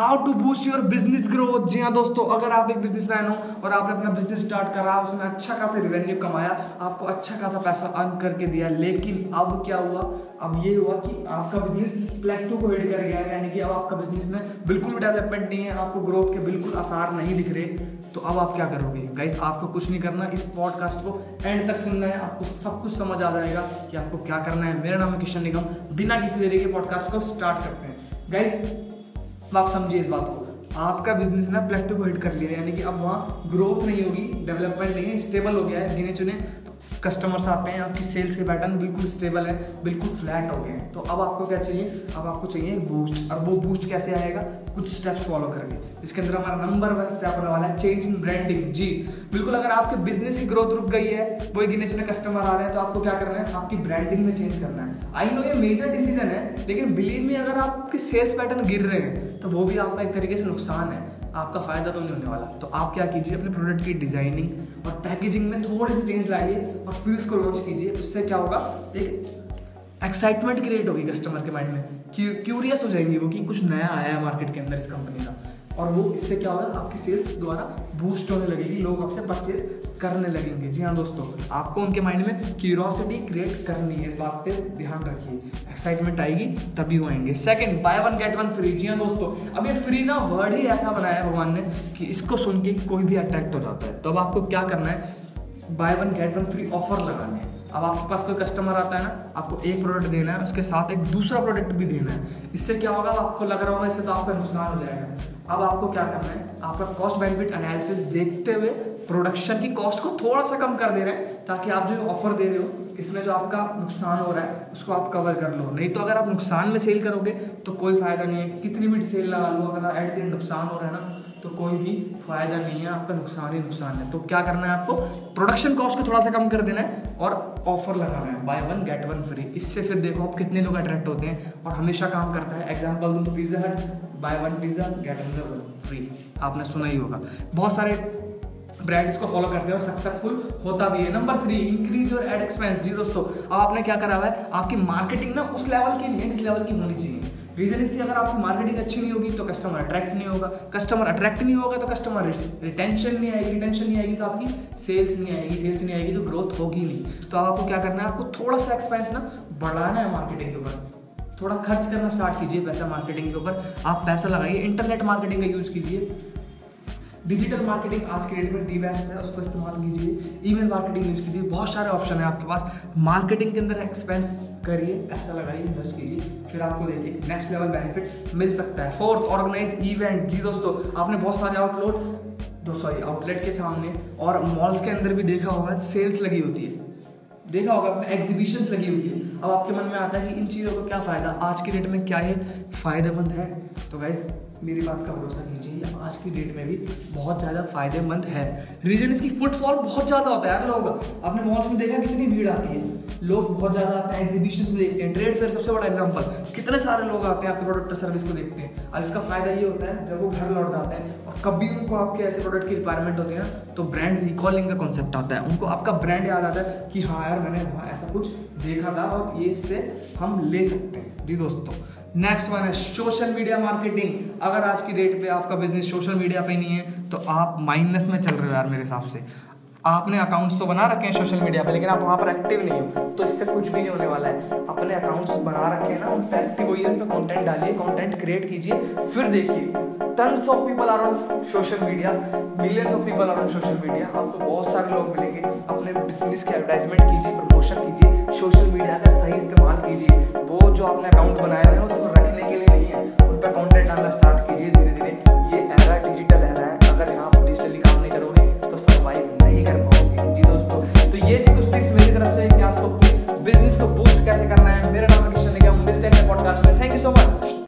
How to boost your business growth जी हाँ दोस्तों, अगर आप एक बिज़नेस मैन हो और आपने अपना बिज़नेस स्टार्ट करा, उसने अच्छा खासा रिवेन्यू कमाया, आपको अच्छा खासा पैसा अर्न करके दिया, लेकिन अब क्या हुआ? अब ये हुआ कि आपका बिज़नेस प्लेटो को हिट कर गया यानी कि अब आपका बिज़नेस में बिल्कुल भी डेवलपमेंट नहीं है, आपको ग्रोथ के बिल्कुल आसार नहीं दिख रहे तो अब आप क्या करोगे? गाइज़ आपको कुछ नहीं करना, इस पॉडकास्ट को एंड तक सुनना है, आपको सब कुछ समझ आ जाएगा कि आपको क्या करना है। मेरा नाम है किशन निगम, बिना किसी देरी के पॉडकास्ट को स्टार्ट करते हैं। गाइज़ अब आप समझिए इस बात को। आपका बिज़नेस ना प्लेटो को हिट कर लिया यानी कि अब वहाँ ग्रोथ नहीं होगी डेवलपमेंट नहीं है स्टेबल हो गया है, गिने चुने। कस्टमर्स आते हैं, आपकी सेल्स के पैटर्न बिल्कुल स्टेबल है, बिल्कुल फ्लैट हो गए हैं। तो अब आपको क्या चाहिए? अब आपको चाहिए बूस्ट और वो बूस्ट कैसे आएगा? कुछ स्टेप्स फॉलो करके। इसके अंदर हमारा नंबर वन स्टेप होने वाला है चेंज इन ब्रांडिंग जी, बिल्कुल, अगर आपके बिज़नेस की ग्रोथ रुक गई है वो गिने चुने कस्टमर आ रहे हैं तो आपको क्या करना है? आपकी ब्रांडिंग में चेंज करना है। आई नो ये मेजर डिसीज़न है, लेकिन बिलीव में अगर आपके सेल्स पैटर्न गिर रहे हैं तो वो भी आपका एक तरीके से नुकसान है। आपका फ़ायदा तो नहीं होने वाला। तो आप क्या कीजिए, अपने प्रोडक्ट की डिज़ाइनिंग और पैकेजिंग में थोड़े से चेंज लाइए और फिर उसको लॉन्च कीजिए। उससे क्या होगा, एक एक्साइटमेंट क्रिएट होगी कस्टमर के माइंड में। क्यूरियस हो जाएँगे वो कि कुछ नया आया है मार्केट के अंदर इस कंपनी का। और वो, इससे क्या होगा, आपकी सेल्स द्वारा बूस्ट होने लगेगी, लोग आपसे परचेज करने लगेंगे। जी हाँ दोस्तों, आपको उनके माइंड में क्यूरोसिटी क्रिएट करनी है, इस बात पे ध्यान रखिए। एक्साइटमेंट आएगी, तभी वो आएँगे। Second buy one get one free जी हाँ दोस्तों, अब ये फ्री ना वर्ड ही ऐसा बनाया है भगवान ने कि इसको सुन के कोई भी अट्रैक्ट हो जाता है। तो अब आपको क्या करना है? Buy one get one free offer लगाने हैं। अब आपके पास कोई कस्टमर आता है ना, आपको एक प्रोडक्ट देना है, उसके साथ एक दूसरा प्रोडक्ट भी देना है। इससे क्या होगा? आपको लग रहा होगा, इससे तो आपका नुकसान हो जाएगा। अब आपको क्या करना है? आपका कॉस्ट बेनिफिट एनालिसिस देखते हुए प्रोडक्शन की कॉस्ट को थोड़ा सा कम कर दे रहे हैं, ताकि आप जो ऑफ़र दे रहे हो, इसमें जो आपका नुकसान हो रहा है, उसको आप कवर कर लो। नहीं तो अगर आप नुकसान में सेल करोगे तो कोई फ़ायदा नहीं है। कितनी भी सेल लगा लो, अगर एट दिन नुकसान हो रहा है ना तो कोई भी फ़ायदा नहीं है, आपका नुकसान ही नुकसान है। तो क्या करना है आपको? प्रोडक्शन कॉस्ट को थोड़ा सा कम कर देना है और ऑफ़र लगाना है। Buy one get one free इससे फिर देखो आप कितने लोग अट्रैक्ट होते हैं और हमेशा काम करता है। एग्ज़ाम्पल दूँ तो Pizza Hut buy one pizza get one free आपने सुना ही होगा। बहुत सारे ब्रांड इसको फॉलो करते हैं और सक्सेसफुल होता भी है। Number three increase your ad expense जी दोस्तों अब आपने क्या करा हुआ है? आपकी मार्केटिंग ना उस लेवल की नहीं है जिस लेवल की होनी चाहिए। रीजन इसकी अगर आपकी मार्केटिंग अच्छी नहीं होगी तो कस्टमर अट्रैक्ट नहीं होगा। कस्टमर अट्रैक्ट नहीं होगा तो कस्टमर रिटेंशन नहीं आएगी रिटेंशन नहीं आएगी तो आपकी सेल्स नहीं आएगी सेल्स नहीं आएगी तो ग्रोथ होगी नहीं। तो आपको क्या करना है? आपको थोड़ा सा एक्सपेंस ना बढ़ाना है मार्केटिंग के ऊपर। थोड़ा खर्च करना स्टार्ट कीजिए पैसा मार्केटिंग के ऊपर। आप पैसा लगाइए इंटरनेट मार्केटिंग का यूज़ कीजिए। डिजिटल मार्केटिंग आज के डेट में दी बेस्ट है, उसको इस्तेमाल कीजिए। ईमेल मार्केटिंग यूज़ कीजिए। बहुत सारे ऑप्शन है आपके पास। मार्केटिंग के अंदर एक्सपेंस करिए पैसा लगाइए इन्वेस्ट कीजिए, फिर आपको देखिए नेक्स्ट लेवल बेनिफिट मिल सकता है। फोर्थ ऑर्गेनाइज इवेंट जी दोस्तों, आपने बहुत सारे आउटलोड दो सॉरी आउटलेट के सामने और मॉल्स के अंदर भी देखा होगा सेल्स लगी होती है। देखा होगा एग्जीबिशंस लगी होती है। अब आपके मन में आता है कि इन चीज़ों को क्या फ़ायदा? आज की डेट में क्या ये फ़ायदेमंद है? तो गाइज़ मेरी बात का भरोसा कीजिए आज की डेट में भी बहुत ज़्यादा फ़ायदेमंद है। रीजन इसकी फुटफॉल बहुत ज़्यादा होता है यार लोग। आपने मॉल्स में देखा कितनी भीड़ आती है? लोग बहुत ज़्यादा आते हैं एग्जीबिशन में देखते हैं। ट्रेड फेयर सबसे बड़ा एग्ज़ाम्पल कितने सारे लोग आते हैं आपके प्रोडक्ट सर्विस को देखते हैं। और इसका फ़ायदा ये होता है, जब वो घर लौट जाते हैं और कभी उनको आपके ऐसे प्रोडक्ट की रिक्वायरमेंट होती है ना तो ब्रांड रिकॉलिंग का कॉन्सेप्ट आता है। उनको आपका ब्रांड याद आता है कि हाँ यार, मैंने वहाँ ऐसा कुछ देखा था और ये इससे हम ले सकते हैं। जी दोस्तों नेक्स्ट वन है सोशल मीडिया मार्केटिंग अगर आज की डेट पे आपका बिज़नेस सोशल मीडिया पे नहीं है तो आप माइनस में चल रहे हो यार मेरे हिसाब से। आपने अकाउंट्स तो बना रखे हैं सोशल मीडिया पे, लेकिन आप वहाँ पर एक्टिव नहीं हो तो इससे कुछ भी नहीं होने वाला है। अपने अकाउंट्स बना रखे हैं ना, उन पर एक्टिव होइए उन पर कॉन्टेंट डालिए कॉन्टेंट क्रिएट कीजिए, फिर देखिए। Tons of people are on social media millions of people are on social media आपको बहुत सारे लोग मिलेंगे। अपने बिज़नेस की एडवर्टाइजमेंट कीजिए प्रमोशन कीजिए सोशल मीडिया का सही इस्तेमाल कीजिए। वो जो आपने अकाउंट बनाया है उसको रखने के लिए नहीं है।